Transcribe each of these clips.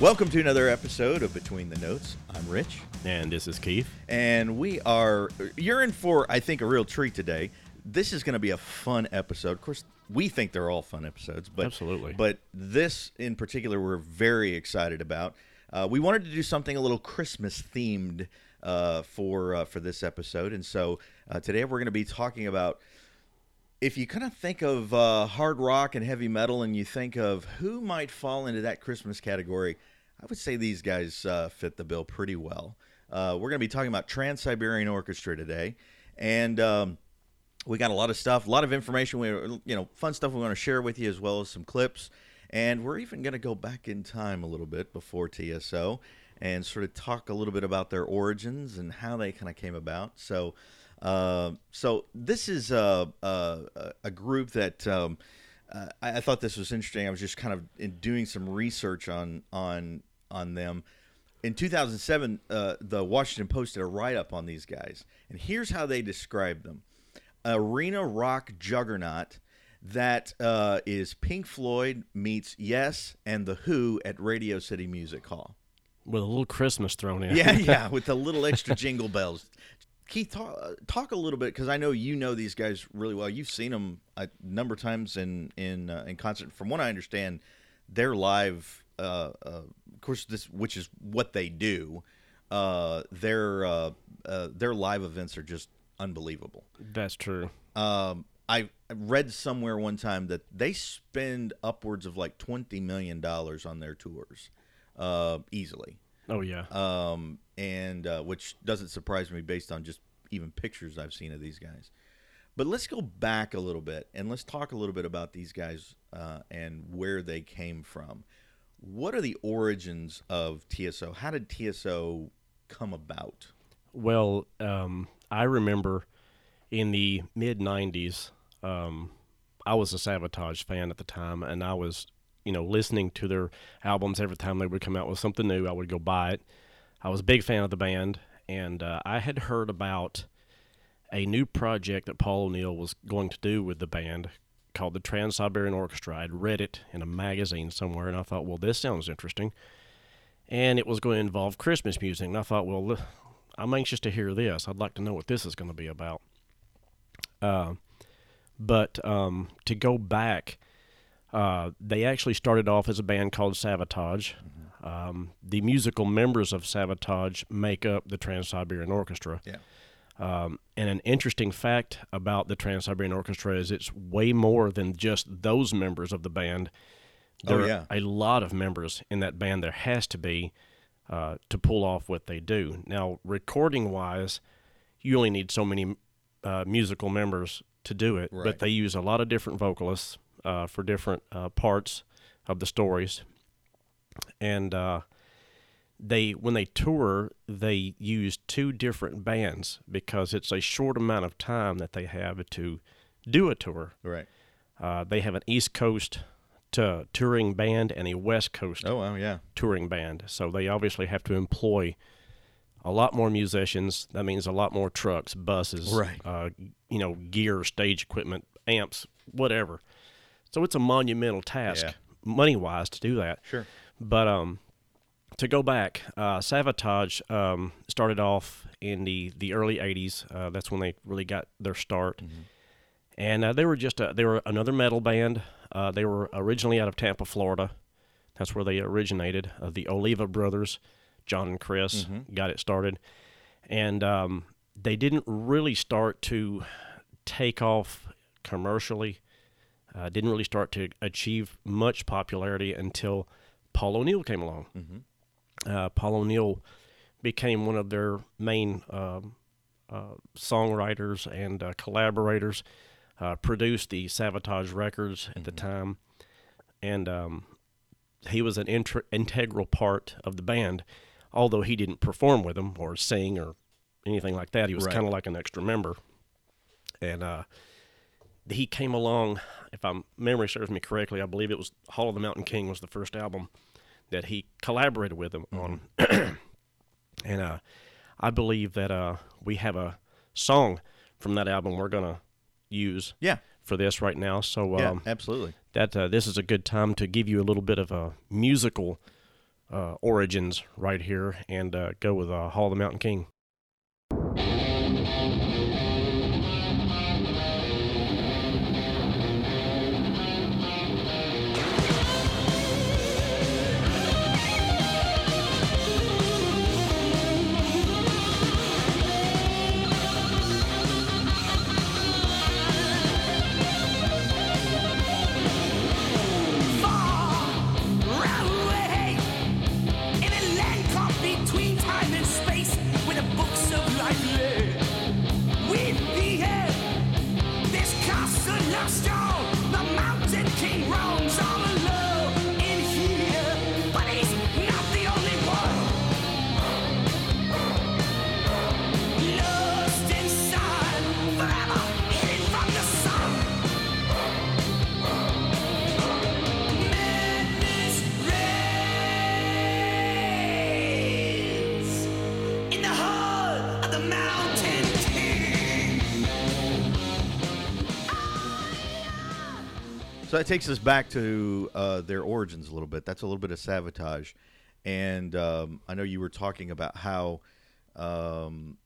Welcome to another episode of Between the Notes. I'm Rich, And this is Keith. and we are. You're in for, I think, a real treat today. This is going to be a fun episode. Of course, we think they're all fun episodes, but Absolutely. But this in particular, we're very excited about. Uh, we wanted to do something a little Christmas themed uh, for uh, for this episode, and so uh, today we're going to be talking about if you kind of think of uh, hard rock and heavy metal and you think of who might fall into that Christmas category, I would say these guys uh, fit the bill pretty well. Uh, we're going to be talking about Trans Siberian Orchestra today, and um, we got a lot of stuff, a lot of information. We, you know, fun stuff we want to share with you as well as some clips, and we're even going to go back in time a little bit before TSO and sort of talk a little bit about their origins and how they kind of came about. So. Uh, so this is a, a, a group that um, uh, I, I thought this was interesting. I was just kind of in doing some research on on on them. In 2007, uh, the Washington Post did a write up on these guys, and here's how they described them: arena rock juggernaut that uh, is Pink Floyd meets Yes and the Who at Radio City Music Hall. With a little Christmas thrown in. Yeah, yeah, with a little extra jingle bells. Keith, talk, talk a little bit because I know you know these guys really well. You've seen them a number of times in in uh, in concert. From what I understand, they're live. Uh, uh, of course, this which is what they do. Uh, their uh, uh, their live events are just unbelievable. That's true. Um, I read somewhere one time that they spend upwards of like twenty million dollars on their tours, uh, easily Oh, yeah. um, and uh, which doesn't surprise me based on just even pictures I've seen of these guys. But let's go back a little bit and let's talk a little bit about these guys uh, and where they came from. What are the origins of TSO? How did TSO come about? well, um, I remember in the mid 90s, um, I was a Savatage fan at the time, and I was, you know, listening to their albums every time they would come out with something new. I would go buy it. I was a big fan of the band, and uh, I had heard about a new project that Paul O'Neill was going to do with the band called the Trans Siberian Orchestra. I'd read it in a magazine somewhere, and I thought, well, this sounds interesting. And it was going to involve Christmas music, and I thought, well, I'm anxious to hear this. I'd like to know what this is going to be about. Uh, but um, to go back, uh, they actually started off as a band called Savatage. Um, the musical members of Savatage make up the Trans Siberian Orchestra. Yeah. Um, and an interesting fact about the Trans Siberian Orchestra is it's way more than just those members of the band. Oh, There yeah. are a lot of members in that band. There has to be uh, to pull off what they do. Now, recording wise, you only need so many uh, musical members to do it, Right. but they use a lot of different vocalists uh, for different uh, parts of the stories. And uh, they, when they tour, they use two different bands because it's a short amount of time that they have to do a tour. Right. Uh, they have an East Coast to touring band and a West Coast Oh, yeah. touring band. So they obviously have to employ a lot more musicians. That means a lot more trucks, buses, Right. uh, you know, gear, stage equipment, amps, whatever. So it's a monumental task, Yeah. money wise, to do that. Sure. But um, to go back, uh, Savatage um, started off in the, the early '80s. Uh, that's when they really got their start, and uh, they were just a, they were another metal band. Uh, they were originally out of Tampa, Florida. That's where they originated. Uh, the Oliva brothers, John and Chris, got it started, and um, they didn't really start to take off commercially. Uh, didn't really start to achieve much popularity until Paul O'Neill came along. Uh, Paul O'Neill became one of their main um, uh, songwriters and uh, collaborators. Uh, produced the Savatage records at the time, and um, he was an intr- integral part of the band. Although he didn't perform with them or sing or anything like that, he was Right. kind of like an extra member. And uh, he came along, if I'm memory serves me correctly, I believe it was Hall of the Mountain King was the first album that he collaborated with him on. and uh, I believe that uh, we have a song from that album we're gonna use Yeah. for this right now. So Yeah, um, absolutely. that uh, this is a good time to give you a little bit of a musical uh, origins right here, and uh, go with uh, Hall of the Mountain King. That takes us back to uh, their origins a little bit. That's a little bit of Savatage, and um, I know you were talking about how, um,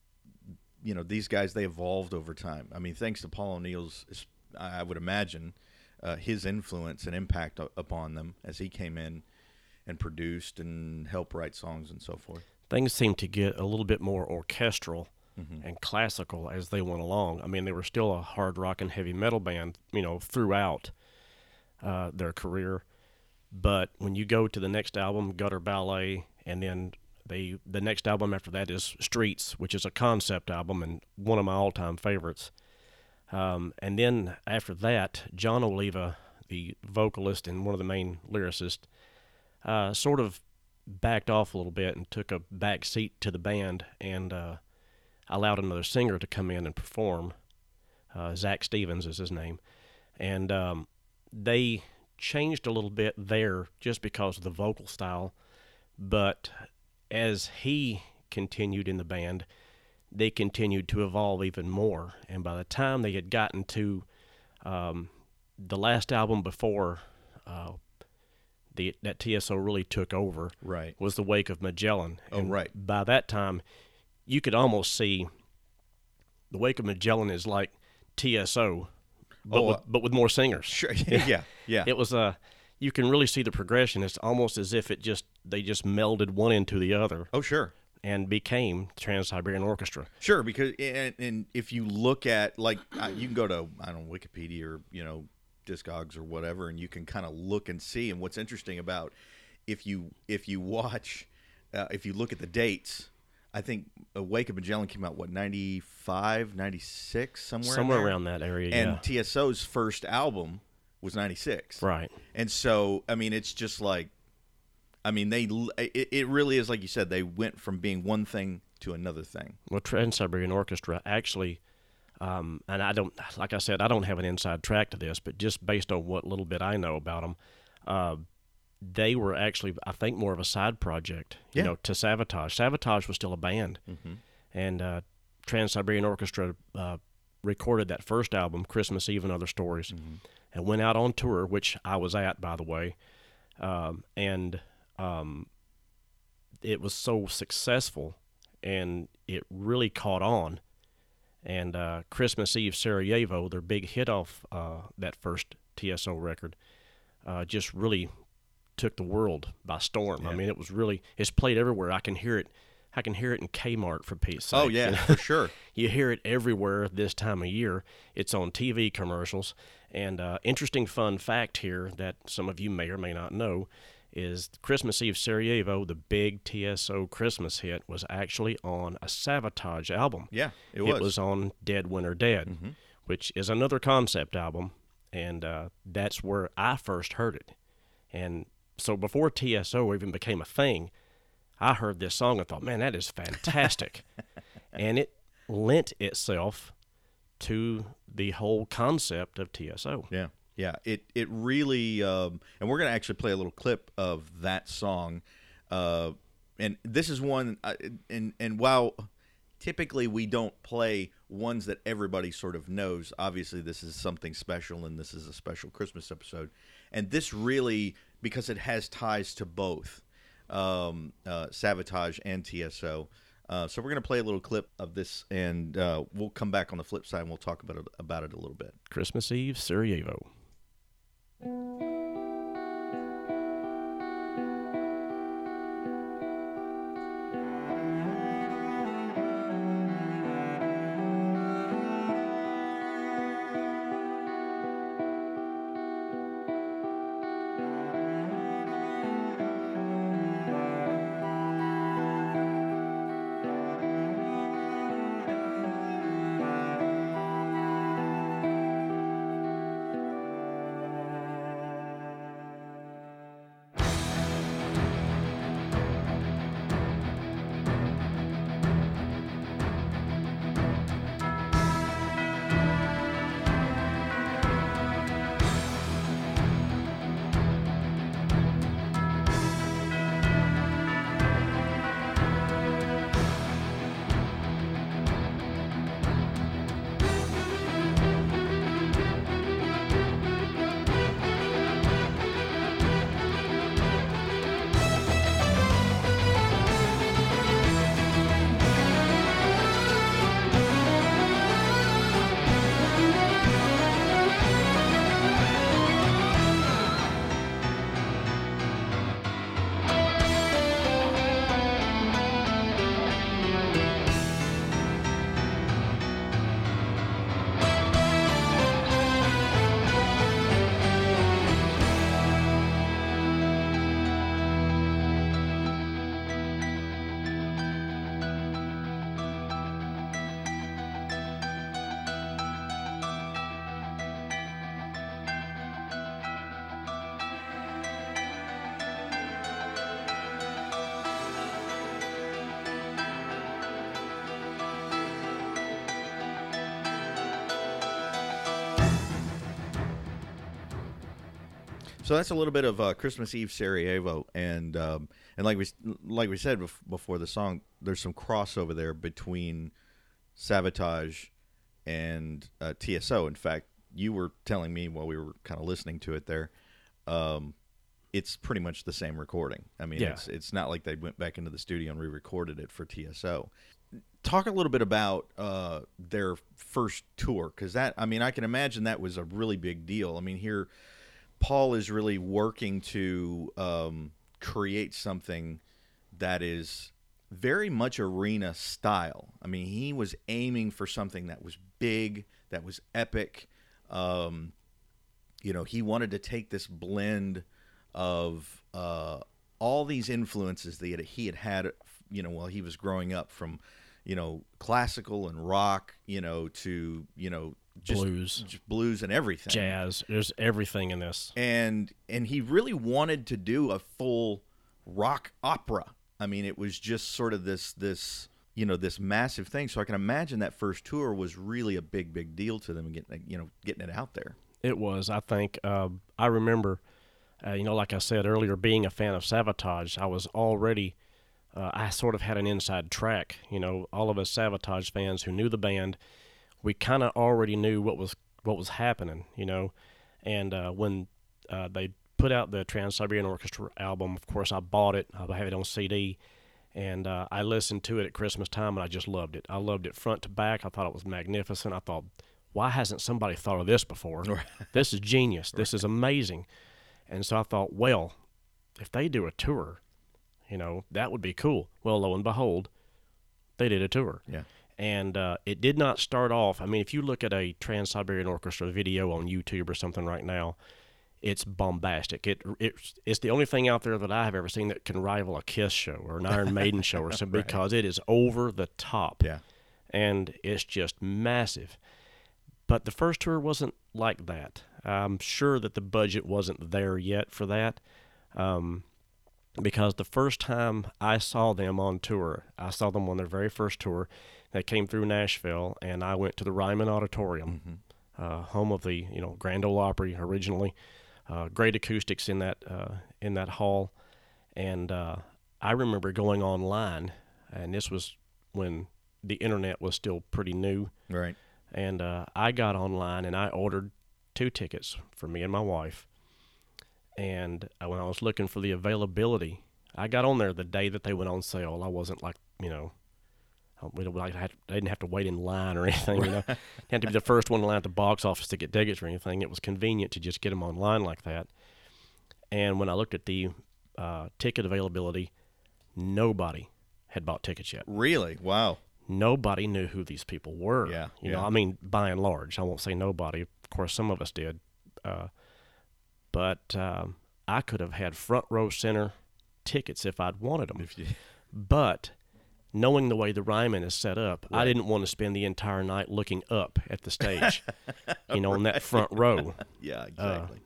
you know, these guys they evolved over time. I mean, thanks to Paul O'Neill's, I would imagine, uh, his influence and impact upon them as he came in and produced and helped write songs and so forth. things seemed to get a little bit more orchestral and classical as they went along. I mean, they were still a hard rock and heavy metal band, you know, throughout uh, their career. But when you go to the next album, Gutter Ballet, and then they the next album after that is Streets, which is a concept album and one of my all-time favorites. Um, and then after that, Jon Oliva, the vocalist and one of the main lyricists, uh, sort of backed off a little bit and took a back seat to the band and uh, allowed another singer to come in and perform. Uh, Zak Stevens is his name, and um, they changed a little bit there just because of the vocal style. But as he continued in the band, they continued to evolve even more. And by the time they had gotten to um, the last album before uh, the that TSO really took over, Right. was the Wake of Magellan. Oh, right. By that time, you could almost see the Wake of Magellan is like TSO, but Oh, with, uh, but with more singers. Sure. yeah. Yeah. It was a. You can really see the progression. It's almost as if it just they just melded one into the other oh, sure. and became Trans Siberian Orchestra. Sure, because and, and if you look at like uh, you can go to I don't know Wikipedia or you know Discogs or whatever, and you can kind of look and see. And what's interesting about if you if you watch uh, if you look at the dates, I think Awake of Magellan came out what 95, 96, somewhere Somewhere around that area, And TSO's first album was ninety six. Right. and so, I mean, it's just like, I mean, they, it, it really is like you said, they went from being one thing to another thing. Well, Trans Siberian Orchestra actually, um, and I don't, like I said, I don't have an inside track to this, but just based on what little bit I know about them, uh, they were actually, I think, more of a side project, you Yeah. know, to Savatage. Savatage was still a band, and uh, Trans Siberian Orchestra uh, recorded that first album, Christmas Eve and Other Stories, and went out on tour, which I was at, by the way, um, and um, it was so successful and it really caught on. And uh, Christmas Eve Sarajevo, their big hit off uh, that first TSO record, uh, just really took the world by storm. I mean, it was really it's played everywhere. I can hear it. I can hear it in Kmart for Pete's sake. Oh you yeah, know? for sure. you hear it everywhere this time of year. It's on TV commercials. And uh, interesting fun fact here that some of you may or may not know is Christmas Eve Sarajevo, the big TSO Christmas hit, was actually on a Savatage album. Yeah, it was. Mm-hmm. It was on Dead Winter Dead, which is another concept album, and uh, that's where I first heard it. And so before TSO even became a thing, I heard this song and thought, man, that is fantastic. and it lent itself to the whole concept of TSO. Yeah, yeah. It it really, um, and we're gonna actually play a little clip of that song, uh, and this is one, uh, and and while typically we don't play ones that everybody sort of knows. Obviously, this is something special, and this is a special Christmas episode. And this really, because it has ties to both um, uh, Savatage and TSO. Uh, so we're going to play a little clip of this, and uh, we'll come back on the flip side and we'll talk about it, about it a little bit. Christmas Eve, Sarajevo. So that's a little bit of uh, Christmas Eve Sarajevo, and um, and like we like we said before the song, there's some crossover there between Savatage and uh, TSO. In fact, you were telling me while we were kind of listening to it there, um, it's pretty much the same recording. I mean, Yeah. it's it's not like they went back into the studio and re-recorded it for TSO. Talk a little bit about uh, their first tour, because that I mean, I can imagine that was a really big deal. I mean, here Paul is really working to um, create something that is very much arena style. I mean, he was aiming for something that was big, that was epic. Um, you know, he wanted to take this blend of uh, all these influences that he had had, you know, while he was growing up from, you know, classical and rock, you know, to, you know, just Blues. just blues and everything Jazz. There's everything in this. and and he really wanted to do a full rock opera. I mean, it was just sort of this this you know this massive thing. So I can imagine that first tour was really a big big deal to them and getting you know getting it out there. It was. I think. Uh, I remember, uh, you know, like I said earlier, being a fan of Savatage, I was already. Uh, I sort of had an inside track. You know, all of us Savatage fans who knew the band, we kind of already knew what was what was happening. You know, and uh, when uh, they put out the Trans Siberian Orchestra album, of course, I bought it. I have it on CD, and uh, I listened to it at Christmas time, and I just loved it. I loved it front to back. I thought it was magnificent. I thought, why hasn't somebody thought of this before? this is genius. This is amazing. And so I thought, well, if they do a tour, you know, that would be cool. Well, lo and behold, they did a tour. Yeah. And uh, it did not start off. I mean, if you look at a Trans Siberian Orchestra video on YouTube or something right now, it's bombastic. It it's, it's the only thing out there that I have ever seen that can rival a Kiss show or an Iron Maiden show or something because it is over the top Yeah. and it's just massive. But the first tour wasn't like that. I'm sure that the budget wasn't there yet for that, um, because the first time I saw them on tour, I saw them on their very first tour. They came through Nashville, and I went to the Ryman Auditorium, uh, home of the you know Grand Ole Opry originally. Uh, great acoustics in that uh, in that hall, and uh, I remember going online, and this was when the internet was still pretty new, Right. and uh, I got online and I ordered two tickets for me and my wife. And uh, when I was looking for the availability, I got on there the day that they went on sale. I wasn't like you know, We don't- like I, had, I didn't have to wait in line or anything. You know, didn't have to be the first one in line at the box office to get tickets or anything. It was convenient to just get them online like that. And when I looked at the uh, ticket availability, nobody had bought tickets yet. Really? Wow. Nobody knew who these people were. Yeah, you know. I mean, by and large, I won't say nobody. Of course, some of us did, uh, but um, I could have had front row center tickets if I'd wanted them. If you, But knowing the way the Ryman is set up, I didn't want to spend the entire night looking up at the stage, you know, in that front row. yeah, exactly.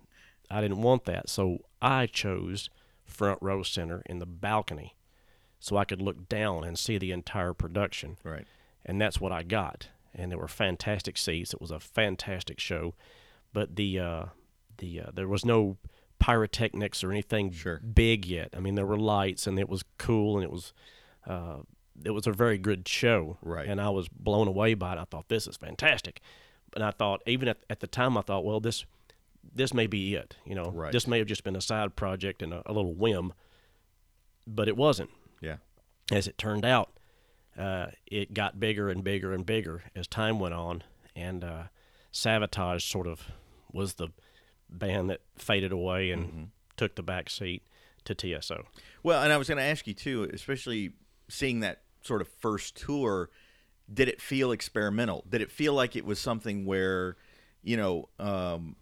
I didn't want that, so I chose front row center in the balcony, so I could look down and see the entire production, right. and that's what I got. And there were fantastic seats. It was a fantastic show, but the uh, the uh, there was no pyrotechnics or anything Sure. big yet. I mean, there were lights, and it was cool, and it was uh, it was a very good show. Right. And I was blown away by it. I thought this is fantastic. And I thought even at, at the time I thought, well, this this may be it. You know, Right. this may have just been a side project and a, a little whim, but it wasn't. Yeah. As it turned out, uh, it got bigger and bigger and bigger as time went on, and uh, Savatage sort of was the band that faded away and Mm-hmm. took the back seat to TSO. Well, and I was going to ask you too, especially seeing that sort of first tour, did it feel experimental? Did it feel like it was something where, you know, um,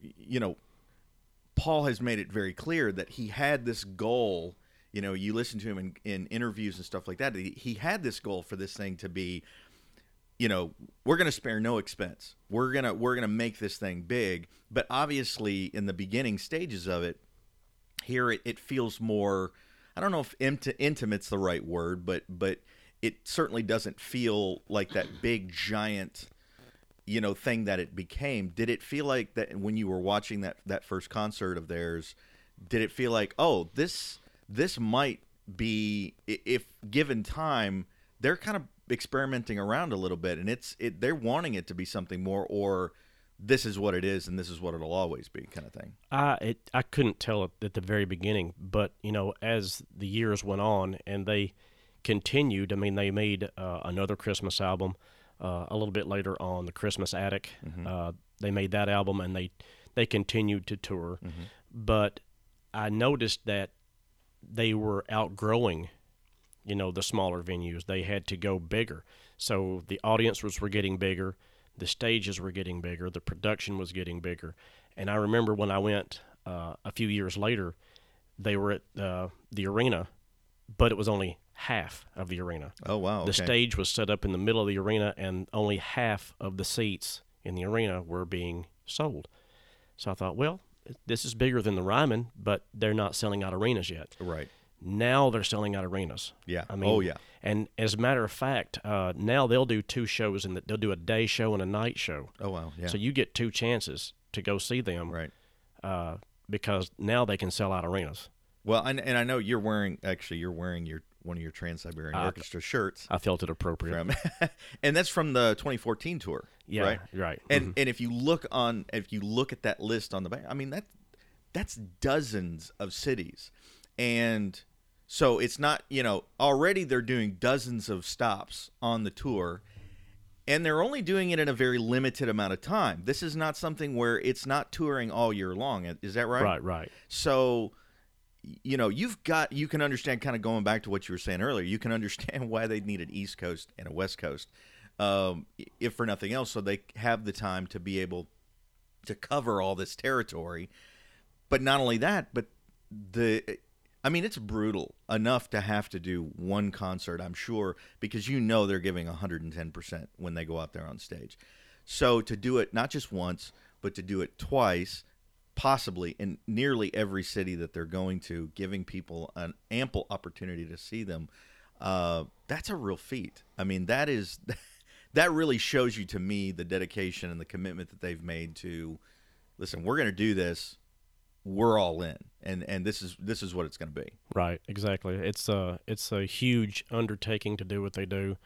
you know, Paul has made it very clear that he had this goal. You know, you listen to him in, in interviews and stuff like that. He, had this goal for this thing to be, you know, we're going to spare no expense. We're gonna we're gonna make this thing big. But obviously, in the beginning stages of it, here it, it feels more i don't know if int- intimate's the right word but but it certainly doesn't feel like that big giant you know thing that it became. Did it feel like that when you were watching that that first concert of theirs did it feel like oh this this might be if given time they're kind of experimenting around a little bit and it's it they're wanting it to be something more or this is what it is and this is what it'll always be kind of thing. I it, I couldn't tell it at the very beginning, but you know, as the years went on and they continued, I mean, they made uh, another Christmas album uh, a little bit later on, the Christmas Attic. Uh, they made that album and they they continued to tour, but I noticed that they were outgrowing you know the smaller venues. They had to go bigger. So the audiences were getting bigger the stages were getting bigger the production was getting bigger and i remember when i went uh, a few years later they were at uh, the arena but it was only half of the arena oh wow the stage was set up in the middle of the arena and only half of the seats in the arena were being sold so i thought well this is bigger than the ryman but they're not selling out arenas yet right now they're selling out arenas. Yeah. I mean, Oh, yeah. And as a matter of fact, uh, now they'll do two shows, and they'll do a day show and a night show. Oh wow, yeah. So you get two chances to go see them, right. uh, because now they can sell out arenas. Well, and, and I know you're wearing actually you're wearing your one of your Trans Siberian Uh, Orchestra shirts I felt it appropriate. from, and that's from the 2014 tour. yeah, right. right. And Mhm. and if you look on if you look at that list on the back, I mean that that's dozens of cities, and so it's not you know already they're doing dozens of stops on the tour. And they're only doing it in a very limited amount of time. This is not something where it's not touring all year long. Is that right? right, right. So, you know, you've got you can understand kind of going back to what you were saying earlier. You can understand why they need an East Coast and a West Coast, um, if for nothing else, so they have the time to be able to cover all this territory. But not only that, but the I mean, it's brutal enough to have to do one concert, I'm sure, because you know they're giving 110% when they go out there on stage. So to do it not just once, but to do it twice, possibly in nearly every city that they're going to, giving people an ample opportunity to see them, uh, that's a real feat. I mean, that is that really shows you to me the dedication and the commitment that they've made to listen. We're going to do this. We're all in, and and this is this is what it's going to be. Right, exactly. It's a it's a huge undertaking to do what they do.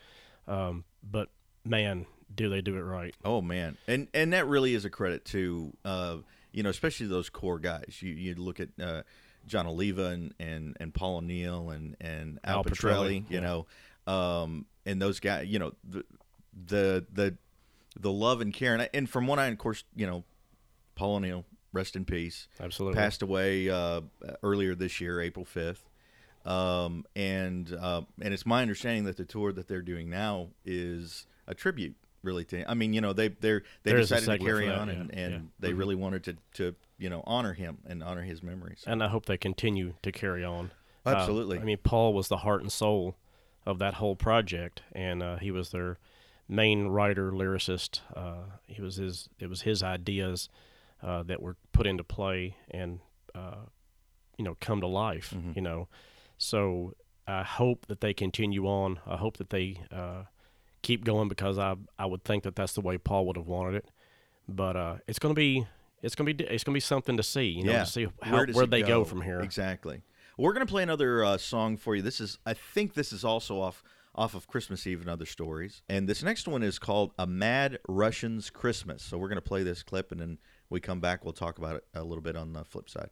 Um, but man, do they do it right? Oh man, and and that really is a credit to uh, you know especially those core guys. You you look at uh, Jon Oliva and, and and Paul O'Neill and and Al, Al Pitrelli, Pitrelli, you know, um, and those guys. You know the the the the love and care and, and from what I of course you know Paul O'Neill rest in peace Absolutely. passed away uh, earlier this year April fifth. Um, and uh, and it's my understanding that the tour that they're doing now is a tribute, really. To I mean, you know, they they're they There is decided to carry that, on, yeah, and, and yeah. they Mhm. really wanted to to you know honor him and honor his memories. and I hope they continue to carry on. Uh, Absolutely. I mean, Paul was the heart and soul of that whole project, and uh, he was their main writer, lyricist. Uh, he was his. It was his ideas uh, that were put into play and uh, you know come to life. Mm-hmm. You know, so I hope that they continue on. I hope that they uh, keep going because I I would think that that's the way Paul would have wanted it. But uh, it's gonna be. It's gonna be it's gonna be something to see, you know, yeah, to see how, where, where they go? from here. Exactly. We're gonna play another uh, song for you. This is I think this is also off off of Christmas Eve and other stories. And this next one is called A Mad Russian's Christmas. So we're gonna play this clip, and then we come back. We'll talk about it a little bit on the flip side.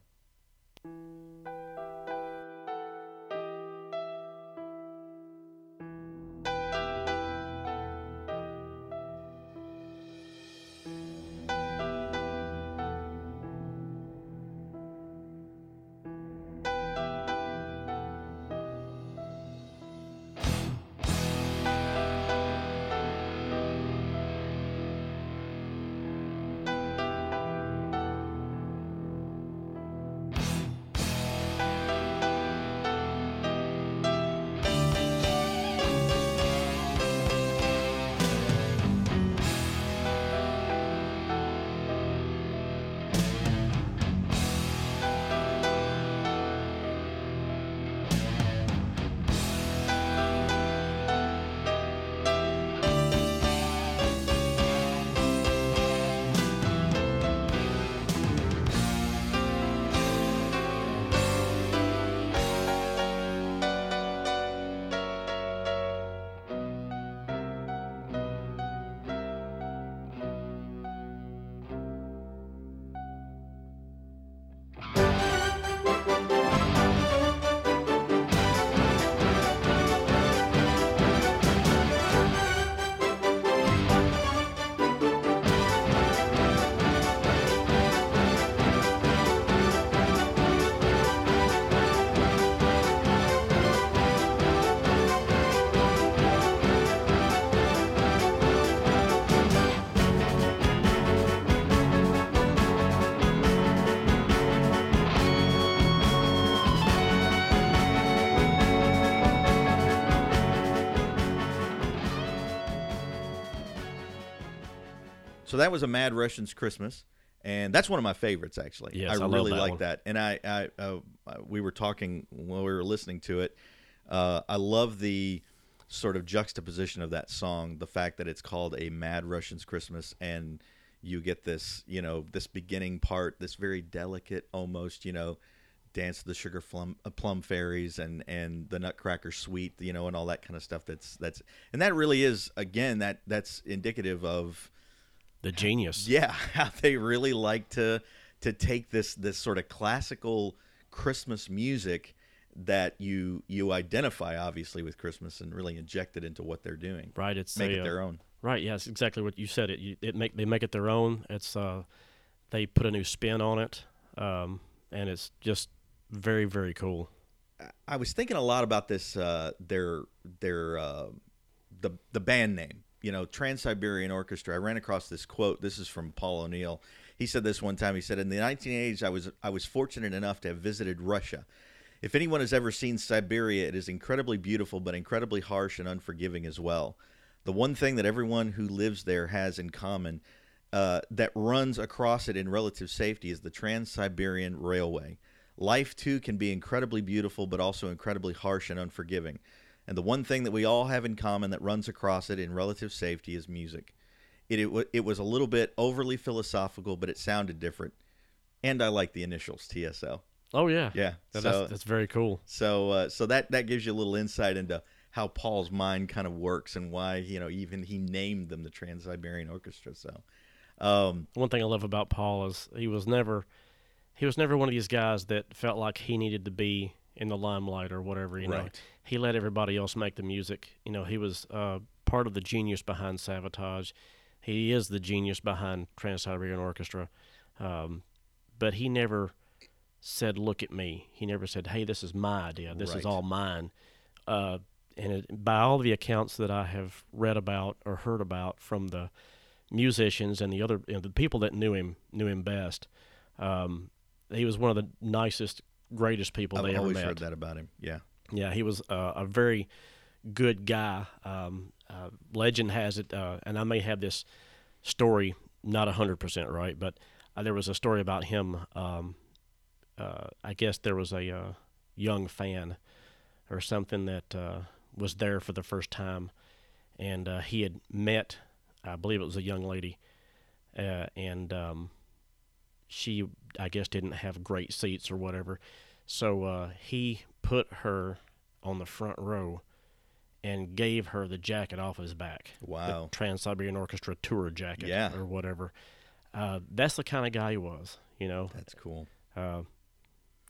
So that was a Mad Russian's Christmas, and that's one of my favorites actually. Yes, I, I really like that. And I, I, uh, we were talking while we were listening to it. Uh, I love the sort of juxtaposition of that song, the fact that it's called a Mad Russian's Christmas, and you get this, you know, this beginning part, this very delicate, almost, you know, dance of the sugar plum, uh, plum fairies and and the Nutcracker Suite, you know, and all that kind of stuff. That's that's and that really is again that that's indicative of The genius. yeah, how they really like to to take this this sort of classical Christmas music that you you identify obviously with Christmas and really inject it into what they're doing. Right. It's Make a, it uh, their own. Right. Yes. Exactly what you said. It. You, it make they make it their own. It's uh, they put a new spin on it, um, and it's just very very cool. I was thinking a lot about this uh, their their uh, the the band name. You know, Trans Siberian Orchestra. I ran across this quote. This is from Paul O'Neill. He said this one time. He said, "In the 1980s, I was I was fortunate enough to have visited Russia. If anyone has ever seen Siberia, it is incredibly beautiful, but incredibly harsh and unforgiving as well. The one thing that everyone who lives there has in common." Uh, that runs across it in relative safety is the Trans Siberian Railway. Life too can be incredibly beautiful, but also incredibly harsh and unforgiving. And the one thing that we all have in common that runs across it in relative safety is music. It, it, it was a little bit overly philosophical, but it sounded different. And I like the initials TSL. Oh yeah. Yeah. So that's, that's very cool. so uh, so that that gives you a little insight into how Paul's mind kind of works and why you know even he named them the Trans Siberian Orchestra. So, um, One thing I love about Paul is he was never he was never one of these guys that felt like he needed to be in the limelight or whatever. You know, he let everybody else make the music. You know, he was uh, part of the genius behind Savatage. He is the genius behind Trans Siberian Orchestra, um, but he never said, "Look at me." He never said, "Hey, this is my idea. This Right. is all mine." Uh, and it, by all the accounts that I have read about or heard about from the musicians and the other you know, the people that knew him knew him best, um, he was one of the nicest, greatest people I've they ever always met. heard that about him. Yeah, Yeah, he was uh, a very good guy. Um, uh, legend has it, uh, and I may have this story not hundred percent right, but uh, there was a story about him. Um, uh, I guess there was a uh, young fan or something that uh, was there for the first time, and uh, he had met, I believe it was a young lady, uh, and um, she, I guess, didn't have great seats or whatever. So uh, he put her on the front row and gave her the jacket off his back. Wow. Trans Siberian Orchestra tour jacket Yeah. or whatever. Uh, that's the kind of guy he was, you know. that's cool. Uh,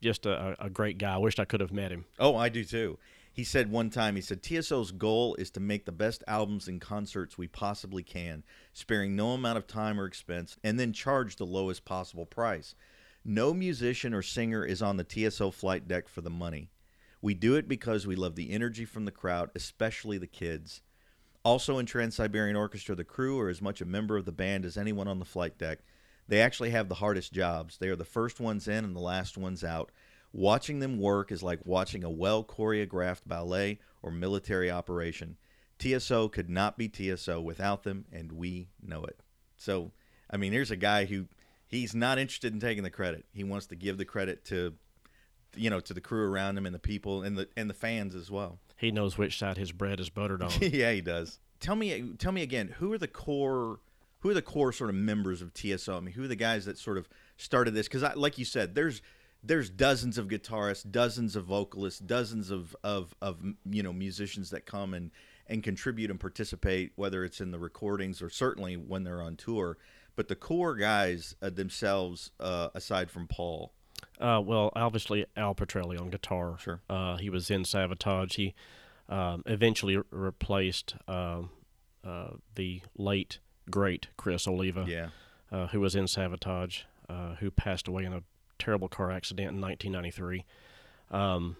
just a, a a great guy. I wished I could have met him. Oh, I do too. He said one time, he said, TSO's goal is to make the best albums and concerts we possibly can, sparing no amount of time or expense, and then charge the lowest possible price. No musician or singer is on the TSO flight deck for the money. We do it because we love the energy from the crowd, especially the kids. Also in Trans Siberian Orchestra, the crew are as much a member of the band as anyone on the flight deck. They actually have the hardest jobs. They are the first ones in and the last ones out. Watching them work is like watching a well choreographed ballet or military operation. TSO could not be TSO without them, and we know it. So, I mean, here's a guy who he's not interested in taking the credit. He wants to give the credit to, you know, to the crew around him and the people and the and the fans as well. He knows which side his bread is buttered on. yeah, he does. Tell me, tell me again. Who are the core? Who are the core sort of members of TSO? I mean, who are the guys that sort of started this? Because, like you said, there's there's dozens of guitarists, dozens of vocalists, dozens of of of you know musicians that come and and contribute and participate, whether it's in the recordings or certainly when they're on tour. But the core guys uh, themselves, uh, aside from Paul, Uh, well, obviously Al Pitrelli on guitar. Sure. Uh, he was in Savatage. He um, eventually re- replaced um, uh, the late great Chris Oliva, yeah, uh, who was in Savatage, uh, who passed away in a terrible car accident in 1993. Um,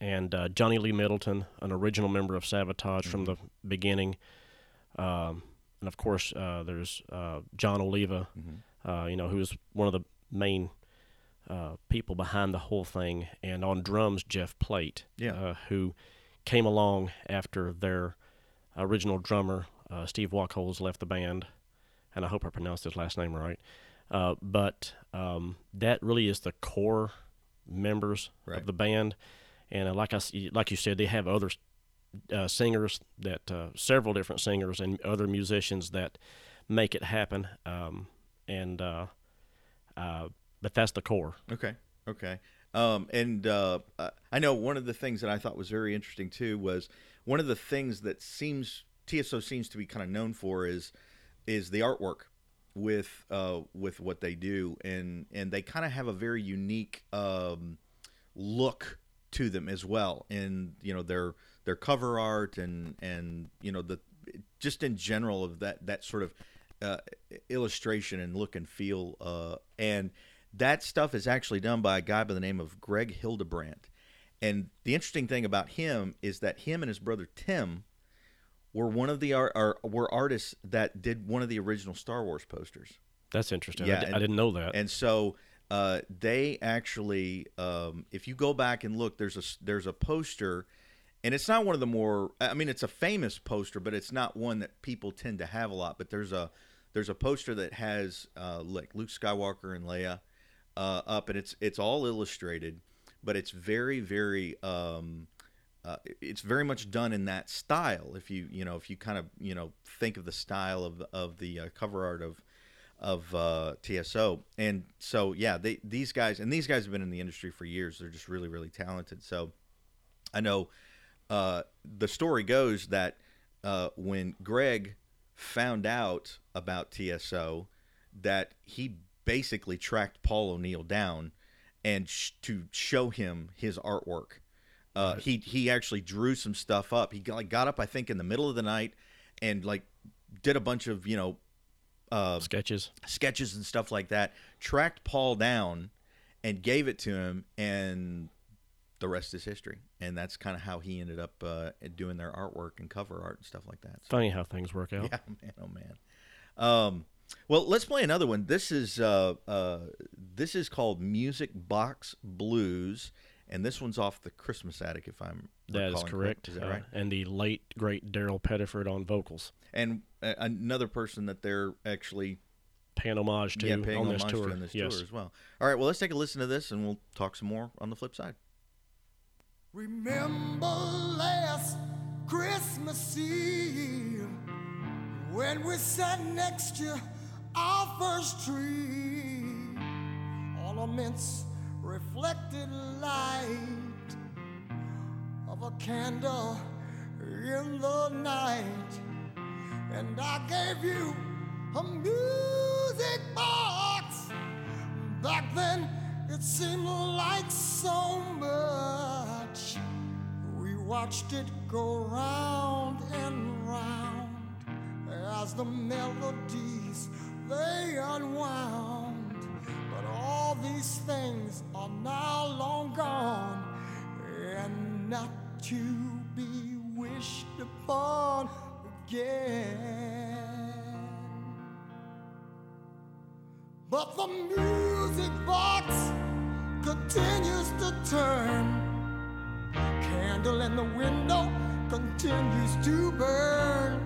and uh, Johnny Lee Middleton, an original member of Savatage from the beginning. Um, and of course, uh, there's uh, Jon Oliva, uh, you know, who was one of the main uh, people behind the whole thing. And on drums, Jeff Plate, Yeah. uh, who came along after their original drummer, uh, Steve Wachholz, left the band. And I hope I pronounced his last name right. Uh, but um, that really is the core members Right. of the band. And uh, like I, like you said, they have other uh, singers that uh, several different singers and other musicians that make it happen. Um, and uh, uh, but that's the core. Okay. Okay. Um, and I know one of the things that I thought was very interesting too was one of the things that seems TSO seems to be kind of known for is is the artwork with uh, with what they do, and and they kind of have a very unique um, look to them as well, and you know their their cover art and and you know the just in general of that that sort of uh, illustration and look and feel, uh, and that stuff is actually done by a guy by the name of Greg Hildebrandt. And the interesting thing about him is that him and his brother Tim were one of the art, are, were artists that did one of the original Star Wars posters. That's interesting. Yeah, I, di- I didn't know that. And so uh, they actually, um, if you go back and look, there's a there's a poster, and it's not one of the more. I mean, it's a famous poster, but it's not one that people tend to have a lot. But there's a there's a poster that has uh, like Luke Skywalker and Leia uh, up, and it's it's all illustrated, but it's very very. Um, uh, it's very much done in that style. If you you know if you kind of you know think of the style of of the uh, cover art of of uh, TSO, and so yeah, they these guys and these guys have been in the industry for years. They're just really really talented. So I know uh, the story goes that uh, when Greg found out about TSO, that he basically tracked Paul O'Neill down and sh- to show him his artwork. Uh, He he actually drew some stuff up. He got, like got up, I think, in the middle of the night and like did a bunch of you know uh, Sketches. sketches and stuff like that. Tracked Paul down and gave it to him, and the rest is history. And that's kind of how he ended up uh, doing their artwork and cover art and stuff like that. So, Funny how things work out. yeah, man, oh man. Um, well, let's play another one. This is uh, uh, this is called Music Box Blues, and this one's off the Christmas Attic, if I'm That is correct. Is that Uh, right? and the late great Daryl Pediford on vocals. And uh, another person that they're actually Paying homage to yeah, paying on this tour. to on this yes. tour as well. All right, well, let's take a listen to this, and we'll talk some more on the flip side. Remember last Christmas Eve when we sat next to our first tree? Ornaments reflected light of a candle in the night, and I gave you a music box. Back then, it seemed like so much. We watched it go round and round as the melodies they unwound. These things are now long gone and not to be wished upon again. But the music box continues to turn. Candle in the window continues to burn.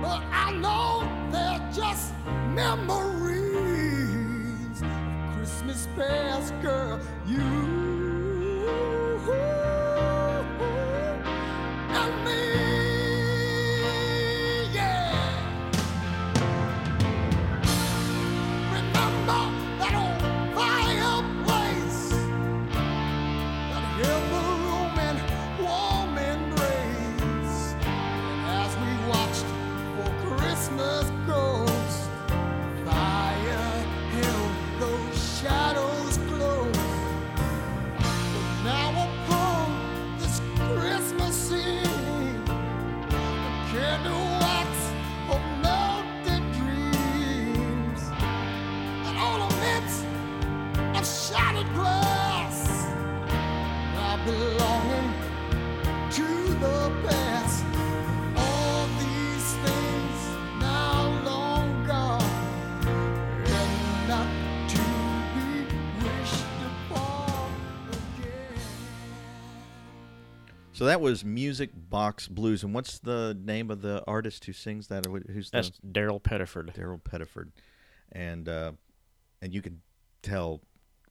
But I know they're just memories Christmas past, girl. You So that was Music Box Blues, and what's the name of the artist who sings that? Or who's That's Daryl Pediford. Daryl Pediford, and uh, and you can tell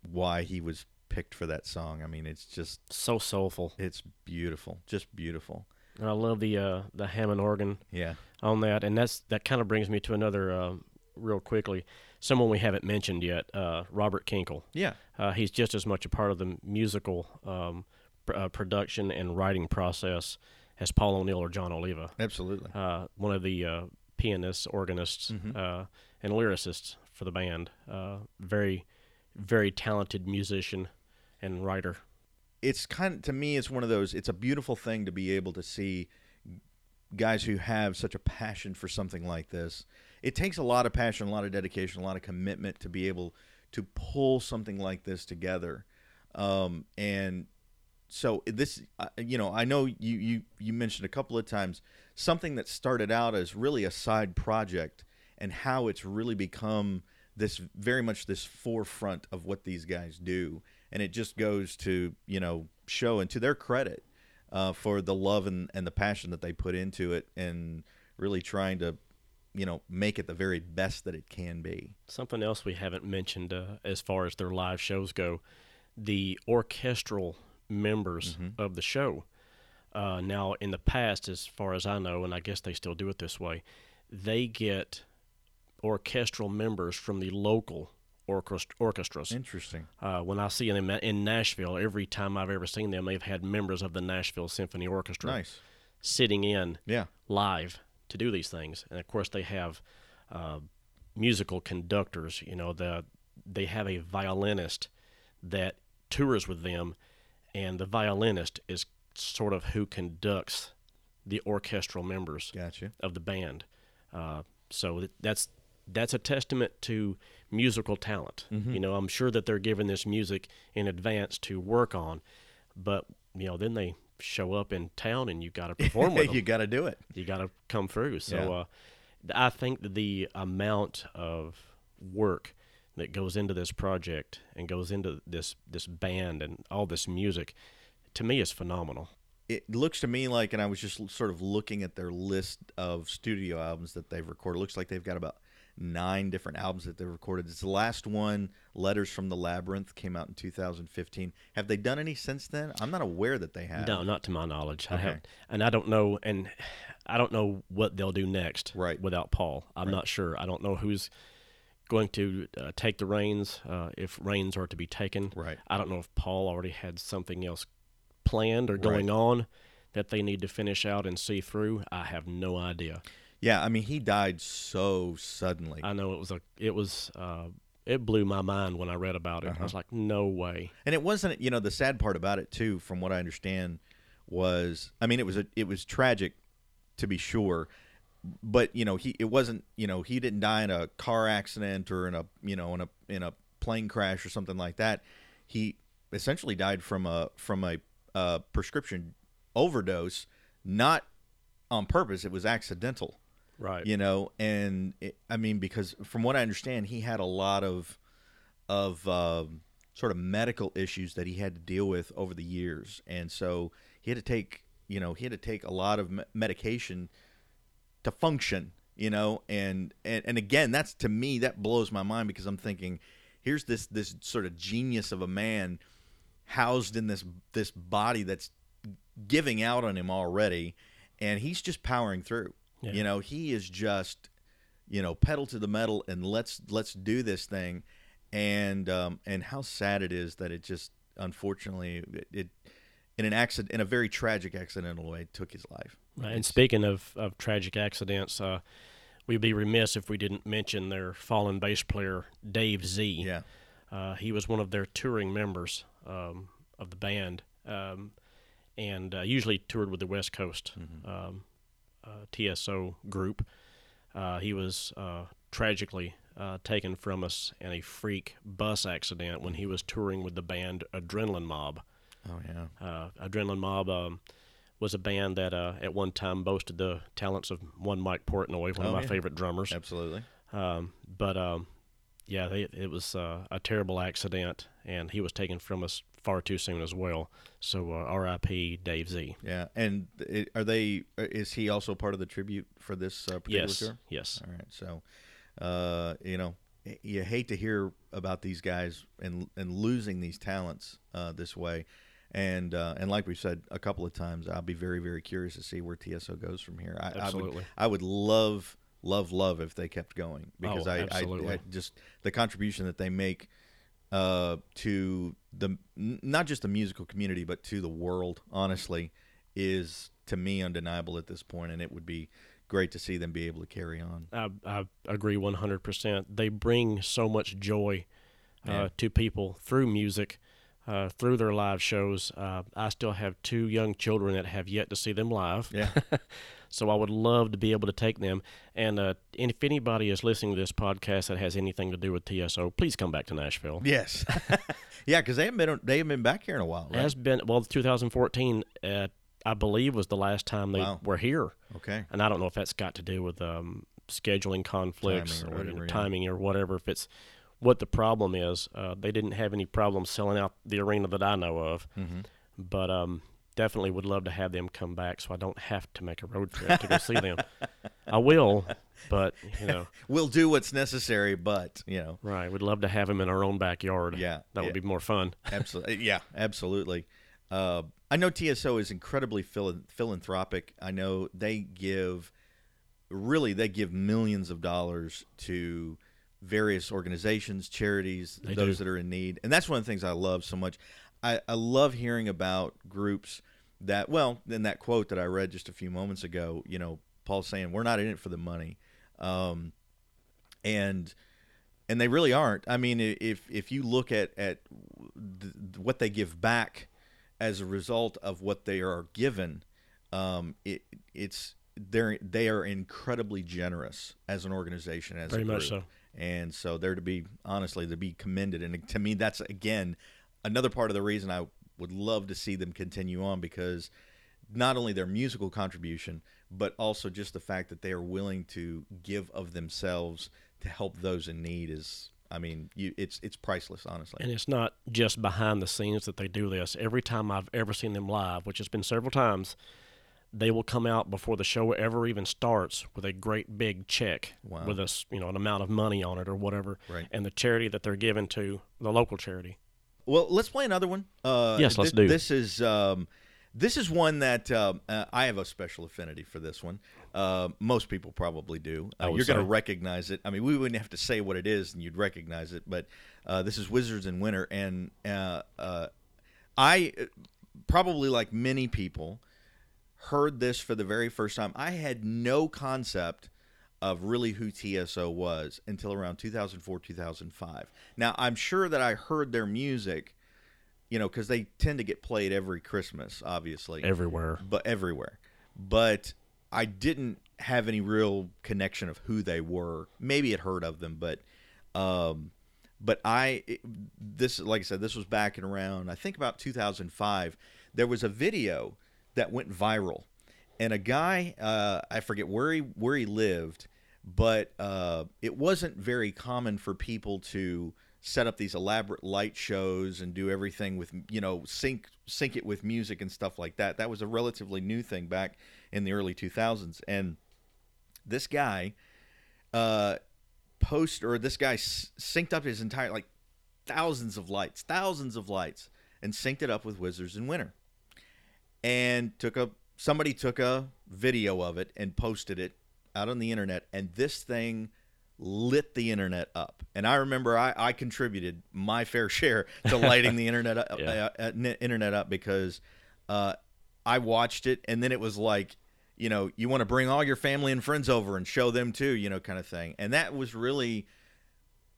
why he was picked for that song. I mean, it's just So soulful. it's beautiful, just beautiful. And I love the uh, the Hammond organ Yeah, on that, and that's that kind of brings me to another uh, real quickly. Someone we haven't mentioned yet, uh, Robert Kinkel. yeah, Uh, he's just as much a part of the musical um, uh, production and writing process as Paul O'Neill or Jon Oliva. absolutely. Uh, one of the uh, pianists, organists, uh, and lyricists for the band. Uh, very, very talented musician and writer. it's kind of to me it's one of those it's a beautiful thing to be able to see guys who have such a passion for something like this it takes a lot of passion a lot of dedication a lot of commitment to be able to pull something like this together um, and so this uh, you know i know you, you you mentioned a couple of times something that started out as really a side project and how it's really become this very much this forefront of what these guys do. And it just goes to you know show and to their credit uh, for the love and, and the passion that they put into it and really trying to you know make it the very best that it can be. Something else we haven't mentioned uh, as far as their live shows go the orchestral members of the show. Uh, now, in the past, as far as I know, and I guess they still do it this way, they get orchestral members from the local orchest- orchestras. Interesting. Uh, when I see them in Nashville, every time I've ever seen them, they've had members of the Nashville Symphony Orchestra Nice. sitting in Yeah. live to do these things. And of course, they have uh, musical conductors. You know, the they have a violinist that tours with them, and the violinist is sort of who conducts the orchestral members Gotcha. of the band. Uh, so th- that's that's a testament to musical talent. You know, I'm sure that they're given this music in advance to work on, but you know, then they show up in town and you got to perform with them you got to do it. you got to come through. So Yeah. uh, I think the amount of work that goes into this project and goes into this this band and all this music, to me, is phenomenal. It looks to me like, and I was just sort of looking at their list of studio albums that they've recorded. It looks like they've got about nine different albums that they've recorded. It's the last one, Letters from the Labyrinth, came out in 2015. Have they done any since then? I'm not aware that they have. No, not to my knowledge. I Okay. have, and I don't know, and I don't know what they'll do next. Right. Without Paul, I'm not sure. I don't know who's going to uh, take the reins uh, if reins are to be taken. Right. I don't know if Paul already had something else planned or going on that they need to finish out and see through. I have no idea. Yeah, I mean, he died so suddenly. I know it was a it was uh, it blew my mind when I read about it. I Uh-huh. was like, no way. And it wasn't, you know, the sad part about it too, from what I understand, was I mean, it was a, it was tragic, to be sure, but you know, he it wasn't, you know, he didn't die in a car accident or in a, you know, in a in a plane crash or something like that. He essentially died from a from a uh, prescription overdose, not on purpose. It was accidental Right. you know and it, i mean because from what i understand he had a lot of of um, sort of medical issues that he had to deal with over the years and so he had to take you know he had to take a lot of me- medication to function you know and, and and again that's to me that blows my mind because i'm thinking here's this this sort of genius of a man housed in this this body that's giving out on him already and he's just powering through. Yeah. you know he is just you know pedal to the metal and let's let's do this thing. And um and how sad it is that it just unfortunately it, it in an accident in a very tragic accidental way took his life Right. And speaking of, of tragic accidents, uh, we'd be remiss if we didn't mention their fallen bass player, Dave Z. yeah Uh, he was one of their touring members um, of the band um, and uh, usually toured with the West Coast um, uh, TSO group. Uh, he was uh, tragically uh, taken from us in a freak bus accident when he was touring with the band Adrenaline Mob. oh yeah Uh, Adrenaline Mob um, was a band that uh, at one time boasted the talents of one Mike Portnoy, one Oh, of my yeah. favorite drummers. absolutely Um, but um, yeah, they, it was uh, a terrible accident, and he was taken from us far too soon as well. So uh, R.I.P. Dave Z. yeah and it, are they is he also part of the tribute for this uh, particular Yes, tour yes. All right. So, uh, you know, you hate to hear about these guys and and losing these talents uh, this way, and uh, and like we said a couple of times, I'll be very very curious to see where TSO goes from here. I, I would Absolutely. I would love love love if they kept going because Oh, I, I. I just the contribution that they make uh, to the not just the musical community but to the world honestly is to me undeniable at this point and it would be great to see them be able to carry on I, I agree 100%. They bring so much joy uh, Yeah. to people through music, uh, through their live shows. Uh, I still have two young children that have yet to see them live. Yeah. so I would love to be able to take them. And, uh, and if anybody is listening to this podcast that has anything to do with TSO, please come back to Nashville. Yes. yeah, because they haven't been they haven't been back here in a while, right? has been, well, 2014, uh, I believe, was the last time they Wow. were here. Okay. and I don't know if that's got to do with um, scheduling conflicts Timing or or, you know, whatever, yeah. timing or whatever. If it's what the problem is, uh, they didn't have any problem selling out the arena that I know of, Mm-hmm. but um, definitely would love to have them come back so I don't have to make a road trip to go see them. I will, but you know, We'll do what's necessary, but you know, right? We'd love to have them in our own backyard. Yeah, that yeah. would be more fun. absolutely, yeah, absolutely. Uh, I know TSO is incredibly phil- philanthropic. I know they give, really, they give millions of dollars to various organizations, charities, They those do. that are in need, and that's one of the things I love so much. I, I love hearing about groups that, well, in that quote that I read just a few moments ago, you know, Paul's saying we're not in it for the money, um, and and they really aren't. I mean, if if you look at at th- what they give back as a result of what they are given, um, it it's they're they are incredibly generous as an organization as Very a much group. so. And so they're to be honestly to be commended and to me that's again another part of the reason I would love to see them continue on because not only their musical contribution but also just the fact that they are willing to give of themselves to help those in need is I mean you it's it's priceless honestly And it's not just behind the scenes that they do this. Every time I've ever seen them live, which has been several times, they will come out before the show ever even starts with a great big check Wow. with a s- you know an amount of money on it or whatever, Right. and the charity that they're giving to the local charity. Well, let's play another one. Uh, Yes, let's thi- do. This is um, this is one that um, uh, I have a special affinity for. This one, uh, most people probably do. Uh, you're going to recognize it. I mean, we wouldn't have to say what it is, and you'd recognize it. But uh, this is Wizards in Winter, and uh, uh, I uh, probably like many people heard this for the very first time. I had no concept of really who TSO was until around 2004, 2005. Now, I'm sure that I heard their music, you know, because they tend to get played every Christmas, obviously, Everywhere. but everywhere. But I didn't have any real connection of who they were. Maybe had heard of them, but um, but I it- this like I said, this was back in around I think about 2005. There was a video that went viral, and a guy uh, I forget where he where he lived, but uh, it wasn't very common for people to set up these elaborate light shows and do everything with you know sync sync it with music and stuff like that. That was a relatively new thing back in the early 2000s, and this guy uh, post or this guy synced up his entire like thousands of lights, thousands of lights, and synced it up with Wizards in Winter, and took a somebody took a video of it and posted it out on the internet, and this thing lit the internet up. And I remember I, I contributed my fair share to lighting the internet up, Yeah. uh, uh, internet up because uh, I watched it, and then it was like, you know, you want to bring all your family and friends over and show them too, you know, kind of thing. And that was really,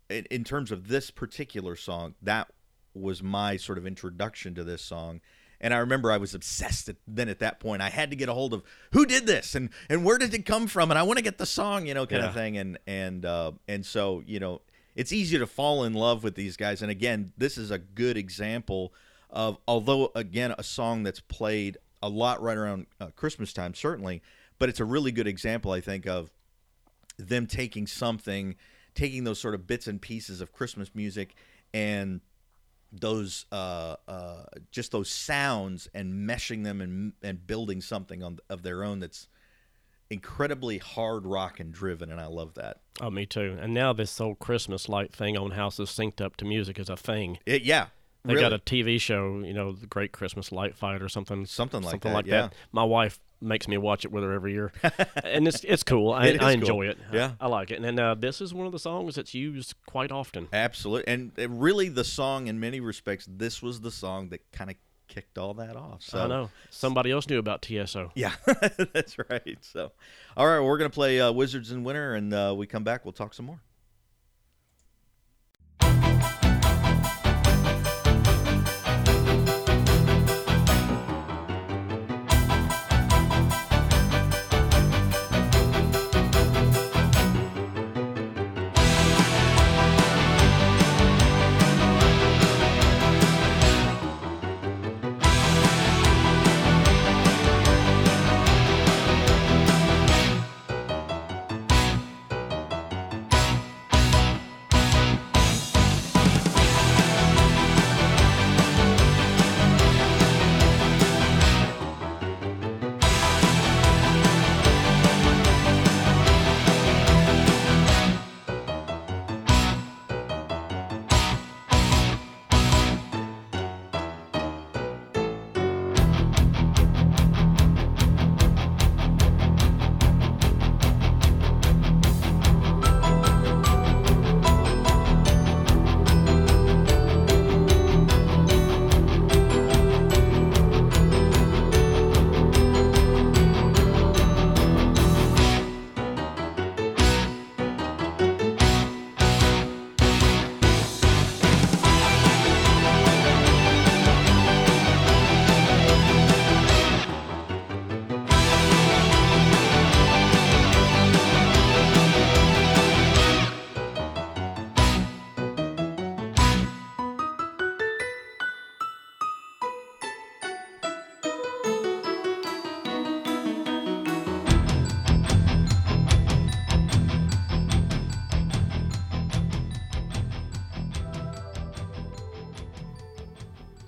in, in terms of this particular song, that was my sort of introduction to this song. And I remember I was obsessed at, then at that point. I had to get a hold of who did this and, and where did it come from, and I want to get the song, you know, kind of thing. And and uh, and so you know, it's easy to fall in love with these guys. And again, this is a good example of although again a song that's played a lot right around uh, Christmas time, certainly, but it's a really good example, I think, of them taking something, taking those sort of bits and pieces of Christmas music and those uh, uh, just those sounds and meshing them and and building something on of their own that's incredibly hard rock and driven, and I love that. Oh, me too. And now this whole Christmas light thing on houses synced up to music is a thing. It, yeah, They really. got a TV show, you know, the Great Christmas Light Fight or something. Something like something that, like yeah. that. My wife makes me watch it with her every year, and it's it's cool. I, It I cool. enjoy it. Yeah. I, I like it. And then, uh, this is one of the songs that's used quite often. Absolutely, and really, the song in many respects, this was the song that kind of kicked all that off. So I know somebody else knew about TSO. Yeah, that's right. So, all right, we're gonna play uh, Wizards in Winter, and uh, we come back, we'll talk some more.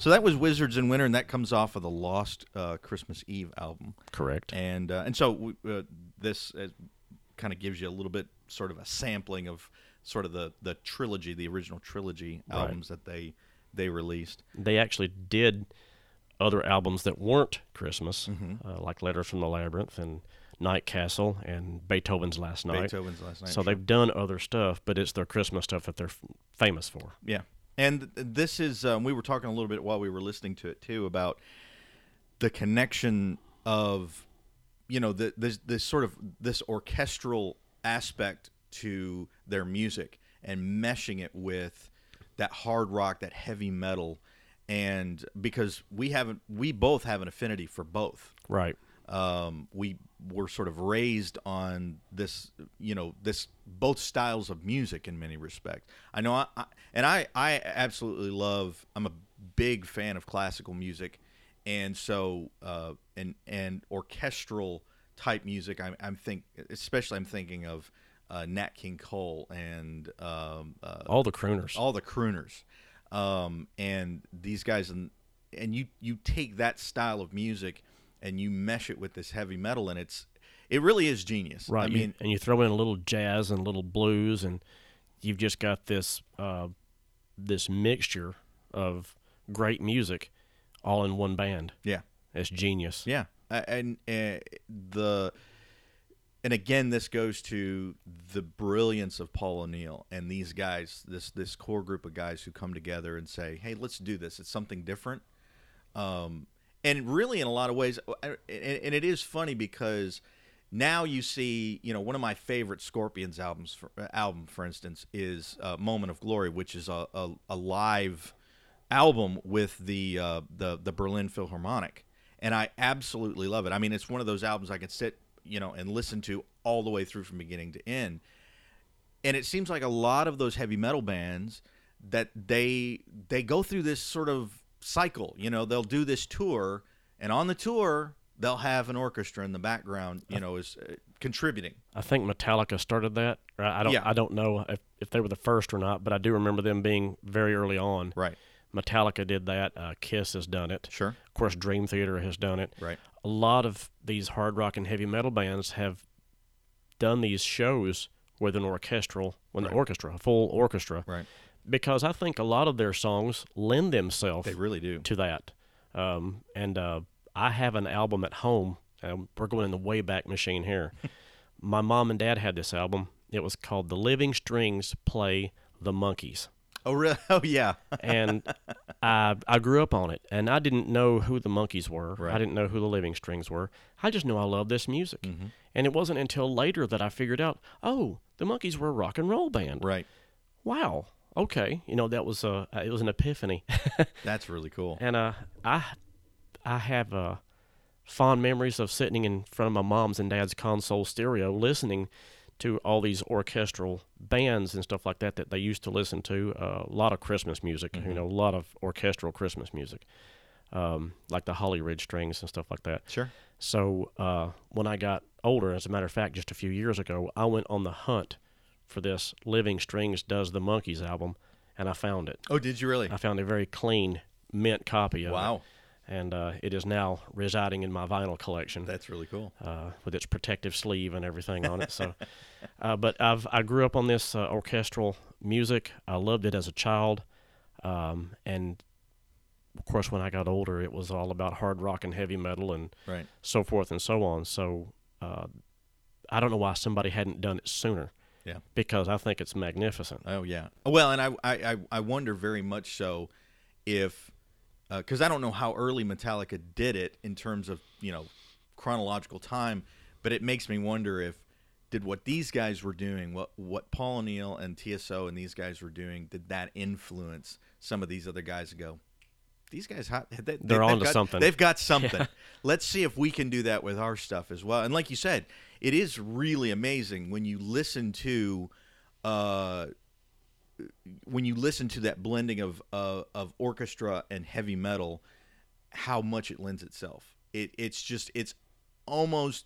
So that was Wizards in Winter, and that comes off of the Lost uh, Christmas Eve album. Correct. And uh, and so we, uh, this uh, kind of gives you a little bit, sort of a sampling of sort of the the trilogy, the original trilogy Right. albums that they they released. they actually did other albums that weren't Christmas, Mm-hmm. uh, like Letters from the Labyrinth and Night Castle and Beethoven's Last Night. Beethoven's Last Night. so sure. they've done other stuff, but it's their Christmas stuff that they're f- famous for. Yeah, and this is um, we were talking a little bit while we were listening to it too about the connection of you know the, this this sort of this orchestral aspect to their music and meshing it with that hard rock, that heavy metal, and because we haven't we both have an affinity for both Right. Um, we were sort of raised on this, you know, this both styles of music in many respects. I know, I, I and I, I absolutely love. I'm a big fan of classical music, and so uh, and and orchestral type music. I'm, I'm think, especially I'm thinking of uh, Nat King Cole and um, uh, All the crooners. all the crooners, um, and these guys, and and you you take that style of music and you mesh it with this heavy metal, and it's it really is genius. right. I you- mean, and you throw in a little jazz and a little blues, and you've just got this uh, this mixture of great music all in one band. yeah, It's genius. yeah, and, and uh, the and again, this goes to the brilliance of Paul O'Neill and these guys, this this core group of guys who come together and say, "Hey, let's do this. It's something different." Um, and really, in a lot of ways, uh, and, it is funny because now you see, you know, one of my favorite Scorpions albums, for, uh, album, for instance, is uh, "Moment of Glory," which is a, a, a live album with the uh, the the Berlin Philharmonic, and I absolutely love it. I mean, it's one of those albums I can sit, you know, and listen to all the way through from beginning to end. And it seems like a lot of those heavy metal bands that they they go through this sort of cycle. You know, they'll do this tour, and on the tour they'll have an orchestra in the background. You know, is uh, contributing. I think Metallica started that. Right? I don't. Yeah. I don't know if, if they were the first or not, but I do remember them being very early on. Right. Metallica did that. Uh, Kiss has done it. Sure. Of course, Dream Theater has done it. Right. A lot of these hard rock and heavy metal bands have done these shows with an orchestral, with an orchestra, a full orchestra, Right. Because I think a lot of their songs lend themselves They really do. to that. Um, and uh, I have an album at home. Um, we're going in the way back machine here. My mom and dad had this album. It was called "The Living Strings Play the Monkees," Oh, really? Oh, yeah. and I I grew up on it. And I didn't know who the Monkees were. Right. I didn't know who the Living Strings were. I just knew I loved this music. And it wasn't until later that I figured out, oh, the Monkees were a rock and roll band. right. Wow. Okay. You know that was a it was an epiphany. That's really cool. and uh, I I have uh, fond memories of sitting in front of my mom's and dad's console stereo, listening to all these orchestral bands and stuff like that that they used to listen to. Uh, a lot of Christmas music, you know, a lot of orchestral Christmas music, um, like the Hollyridge Strings and stuff like that. Sure. So uh, when I got older, as a matter of fact, just a few years ago, I went on the hunt for this Living Strings Does the Monkees album, and I found it. Oh, did you really? I found a very clean mint copy of it Wow. and uh, it is now residing in my vinyl collection That's really cool. uh, with its protective sleeve and everything on it. So, uh, but I've I grew up on this uh, orchestral music. I loved it as a child, um, and of course, when I got older, it was all about hard rock and heavy metal and Right. so forth and so on. So, uh, I don't know why somebody hadn't done it sooner. Yeah. Because I think it's magnificent. Oh yeah. Well, and I I, I, wonder very much so if uh, because I don't know how early Metallica did it in terms of you know chronological time, but it makes me wonder if did what these guys were doing, what what Paul O'Neill and TSO and these guys were doing, did that influence some of these other guys to go? These guys, hot, they, They're they've onto got- something." They've got something. Let's see if we can do that with our stuff as well. And like you said, it is really amazing when you listen to. Uh, when you listen to that blending of uh, of orchestra and heavy metal, how much it lends itself. It it's just it's almost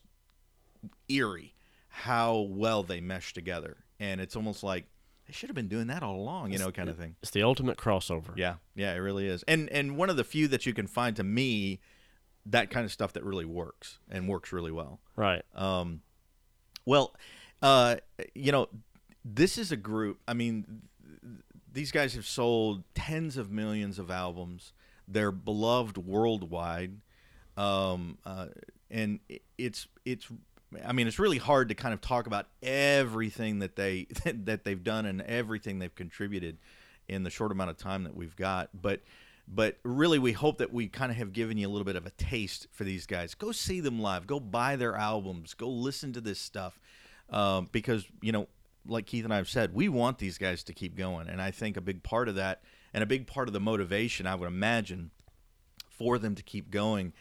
eerie how well they mesh together, and it's almost like they should have been doing that all along, you know, kind of thing. It's the ultimate crossover. Yeah, yeah, it really is. And and one of the few that you can find to me that kind of stuff that really works and works really well. Right. Um, well, uh, you know, this is a group. I mean, th- these guys have sold tens of millions of albums. They're beloved worldwide, um, uh, and it's it's. I mean, it's really hard to kind of talk about everything that they that they've done and everything they've contributed in the short amount of time that we've got. But but really, we hope that we kind of have given you a little bit of a taste for these guys. Go see them live. Go buy their albums. Go listen to this stuff um, because you know, like Keith and I have said, we want these guys to keep going, and I think a big part of that and a big part of the motivation, I would imagine, for them to keep going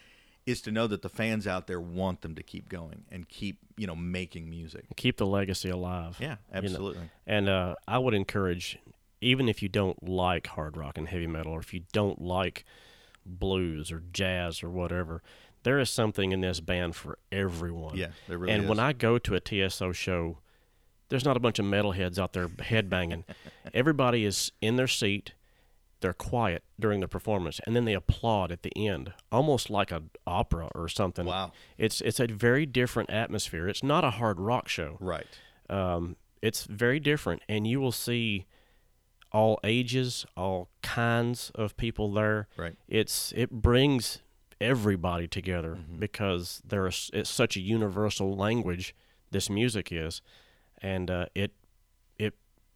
is to know that the fans out there want them to keep going and keep you know making music. Keep the legacy alive. Yeah, you know. absolutely. And uh, I would encourage, even if you don't like hard rock and heavy metal, or if you don't like blues or jazz or whatever, there is something in this band for everyone. Yeah, there really and is. when I go to a TSO show, there's not a bunch of metalheads out there headbanging. Everybody is in their seat. They're quiet during the performance, and then they applaud at the end, almost like an opera or something. Wow. It's it's a very different atmosphere. It's not a hard rock show. Right. Um, it's very different, and you will see all ages, all kinds of people there. Right. It's it brings everybody together Mm-hmm. because there's it's such a universal language. This music is, and uh, it it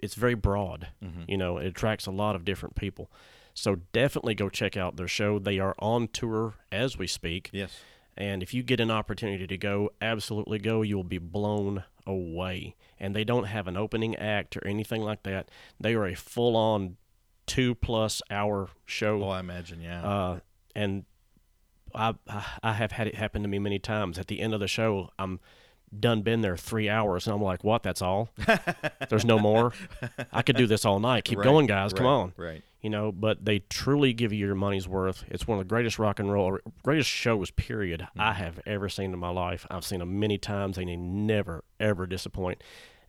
it's very broad. Mm-hmm. You know, it attracts a lot of different people. So definitely go check out their show. They are on tour as we speak. Yes. And if you get an opportunity to go, absolutely go. You will be blown away. And they don't have an opening act or anything like that. They are a full on two plus hour show. Oh, I imagine. Yeah. Uh, and I, I I have had it happen to me many times. At the end of the show, I'm done been there three hours, and I'm like, "What? That's all? There's no more? I could do this all night. Keep Right, going, guys. Come on." Right. You know, but they truly give you your money's worth. It's one of the greatest rock and roll, greatest shows, period, I Mm-hmm. have ever seen in my life. I've seen them many times, and they never, ever disappoint.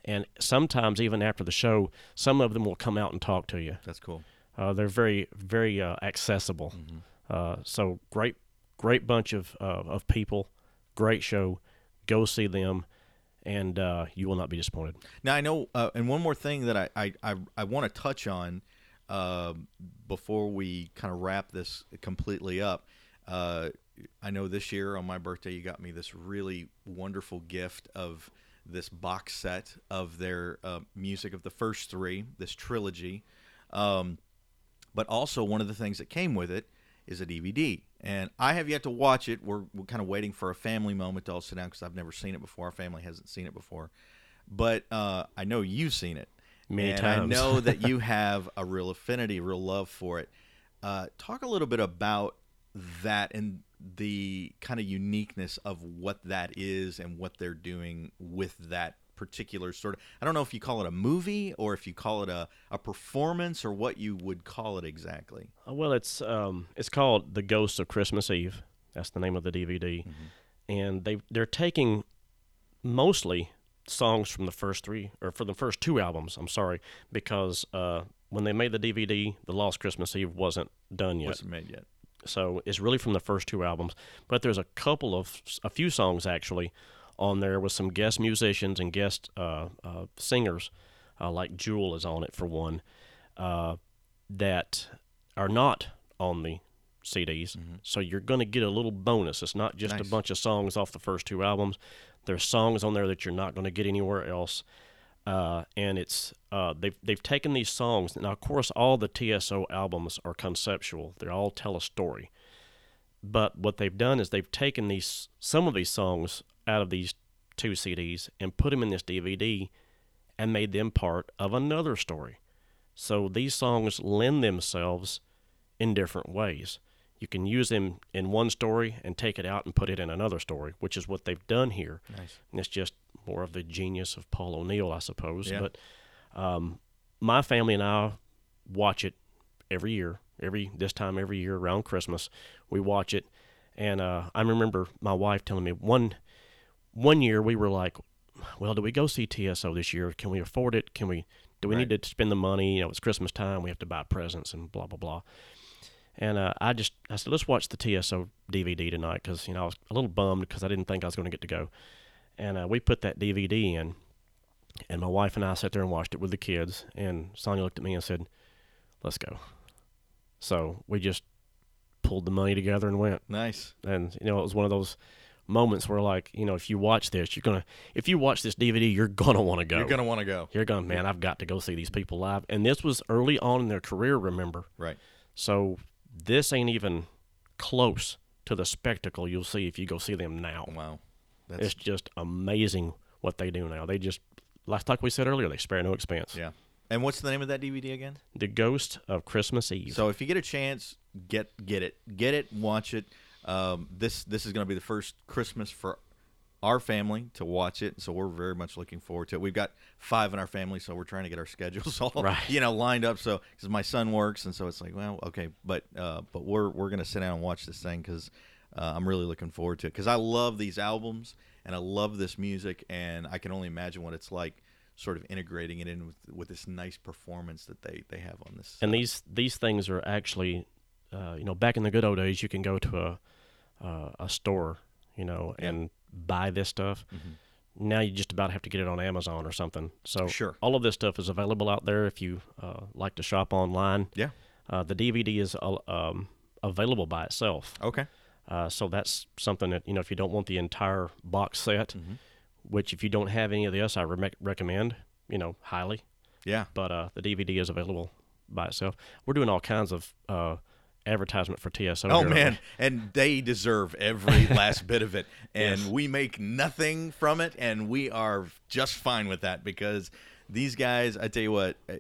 And sometimes, even after the show, some of them will come out and talk to you. That's cool. Uh, they're very, very uh, accessible. Mm-hmm. Uh, so great, great bunch of uh, of people. Great show. Go see them, and uh, you will not be disappointed. Now I know, uh, and one more thing that I I, I, I want to touch on uh, before we kind of wrap this completely up. Uh, I know this year on my birthday you got me this really wonderful gift of this box set of their uh, music of the first three, this trilogy. Um, but also one of the things that came with it is a DVD. And I have yet to watch it. We're, we're kind of waiting for a family moment to all sit down because I've never seen it before. Our family hasn't seen it before. But uh, I know you've seen it. Many and times. I know that you have a real affinity, real love for it. Uh, talk a little bit about that and the kind of uniqueness of what that is and what they're doing with that particular sort of I don't know if you call it a movie or if you call it a, a performance or what you would call it exactly. Uh, Well, it's um, it's called The Ghosts of Christmas Eve. That's the name of the DVD, and they they're taking mostly songs from the first three or for the first two albums. I'm sorry, because uh, when they made the DVD, The Lost Christmas Eve wasn't done yet. Wasn't made yet. So it's really from the first two albums. But there's a couple of a few songs actually on there with some guest musicians and guest uh, uh, singers, uh, like Jewel is on it for one, uh, that are not on the CDs. So you're going to get a little bonus. It's not just Mm-hmm. Nice. a bunch of songs off the first two albums. There's songs on there that you're not going to get anywhere else. Uh, and it's uh, they've they've taken these songs now. Of course, all the TSO albums are conceptual; they all tell a story. But what they've done is they've taken these some of these songs out of these two CDs and put them in this DVD, and made them part of another story. So these songs lend themselves in different ways. You can use them in one story and take it out and put it in another story, which is what they've done here. Nice. And it's just more of the genius of Paul O'Neill, I suppose. Yeah. But um, my family and I watch it every year, every this time every year around Christmas. We watch it, and uh, I remember my wife telling me one one year we were like, "Well, do we go see TSO this year? Can we afford it? Can we Do we Right. need to spend the money? You know, it's Christmas time. We have to buy presents and blah blah blah. And uh, I just I said, let's watch the TSO DVD tonight because you know I was a little bummed because I didn't think I was going to get to go. And uh, we put that DVD in, and my wife and I sat there and watched it with the kids. And Sonia looked at me and said, "Let's go." So we just pulled the money together and went. Nice. And you know, it was one of those moments where, like, you know, if you watch this, you're gonna, if you watch this DVD, you're gonna want to go. You're gonna want to go. You're gonna man. I've got to go see these people live. And this was early on in their career, remember? Right. So this ain't even close to the spectacle you'll see if you go see them now. Wow. That's It's just amazing what they do now. They just, like, like we said earlier, they spare no expense. yeah. And what's the name of that DVD again? The Ghost of Christmas Eve. So if you get a chance, get get it, get it, watch it. Um, this this is going to be the first Christmas for our family to watch it, so we're very much looking forward to it. We've got five in our family, so we're trying to get our schedules all Right. you know lined up. So because my son works, and so it's like, well, okay, but uh, but we're we're going to sit down and watch this thing because uh, I'm really looking forward to it because I love these albums and I love this music, and I can only imagine what it's like. Sort of integrating it in with, with this nice performance that they, they have on this. and these these things are actually, uh, you know, back in the good old days, you can go to a uh, a store, you know, and buy this stuff. Now you just about have to get it on Amazon or something. So Sure. all of this stuff is available out there if you uh, like to shop online. yeah. Uh, the DVD is uh, um, available by itself. Okay. Uh, so that's something that you know if you don't want the entire box set, which if you don't have any of this, I re- recommend you know highly. Yeah. But uh, the DVD is available by itself. We're doing all kinds of uh, advertisement for TSO. Oh man, and they deserve every last bit of it, and Yes. we make nothing from it, and we are just fine with that because these guys. I tell you what, uh,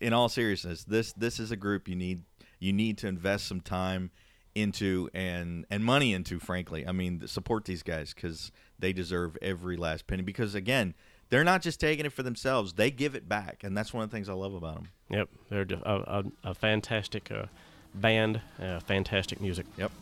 in all seriousness, this this is a group you need you need to invest some time into and and money into. Frankly, I mean, support these guys because they deserve every last penny. Because again, they're not just taking it for themselves; they give it back, and that's one of the things I love about them. Yep, they're a, a, a fantastic uh, band, uh, fantastic music. Yep.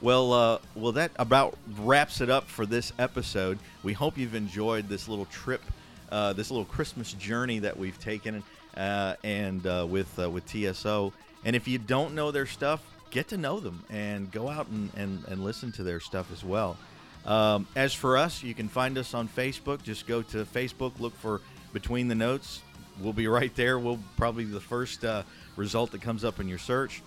Well, uh, well, that about wraps it up for this episode. We hope you've enjoyed this little trip, uh, this little Christmas journey that we've taken, uh, and uh, with uh, with TSO. And if you don't know their stuff, get to know them and go out and, and, and listen to their stuff as well. Um, as for us, you can find us on Facebook. Just go to Facebook, look for Between the Notes. We'll be right there. We'll probably be the first uh, result that comes up in your search.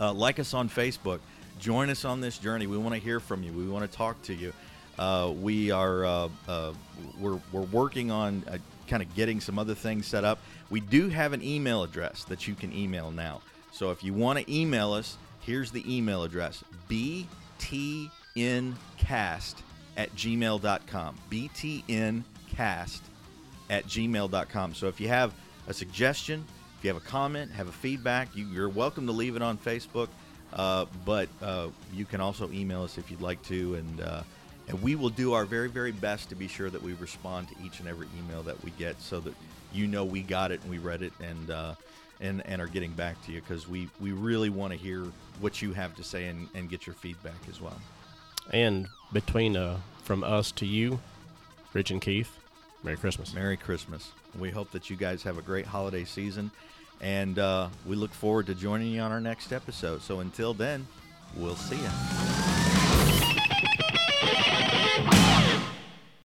Uh, like us on Facebook. Join us on this journey. We want to hear from you. We want to talk to you. Uh, we are uh, uh, we're, we're working on uh, kind of getting some other things set up. We do have an email address that you can email now. So if you want to email us, here's the email address: btncast at gmail.com. btncast at gmail.com. So if you have a suggestion, if you have a comment, have a feedback, you, you're welcome to leave it on Facebook. Uh, but uh, you can also email us if you'd like to, and uh, and we will do our very very best to be sure that we respond to each and every email that we get, so that you know we got it and we read it and uh, and and are getting back to you because we we really want to hear what you have to say and, and get your feedback as well. And between uh, from us to you, Rich and Keith, Merry Christmas. Merry Christmas. We hope that you guys have a great holiday season, and uh, we look forward to joining you on our next episode. So until then, we'll see you.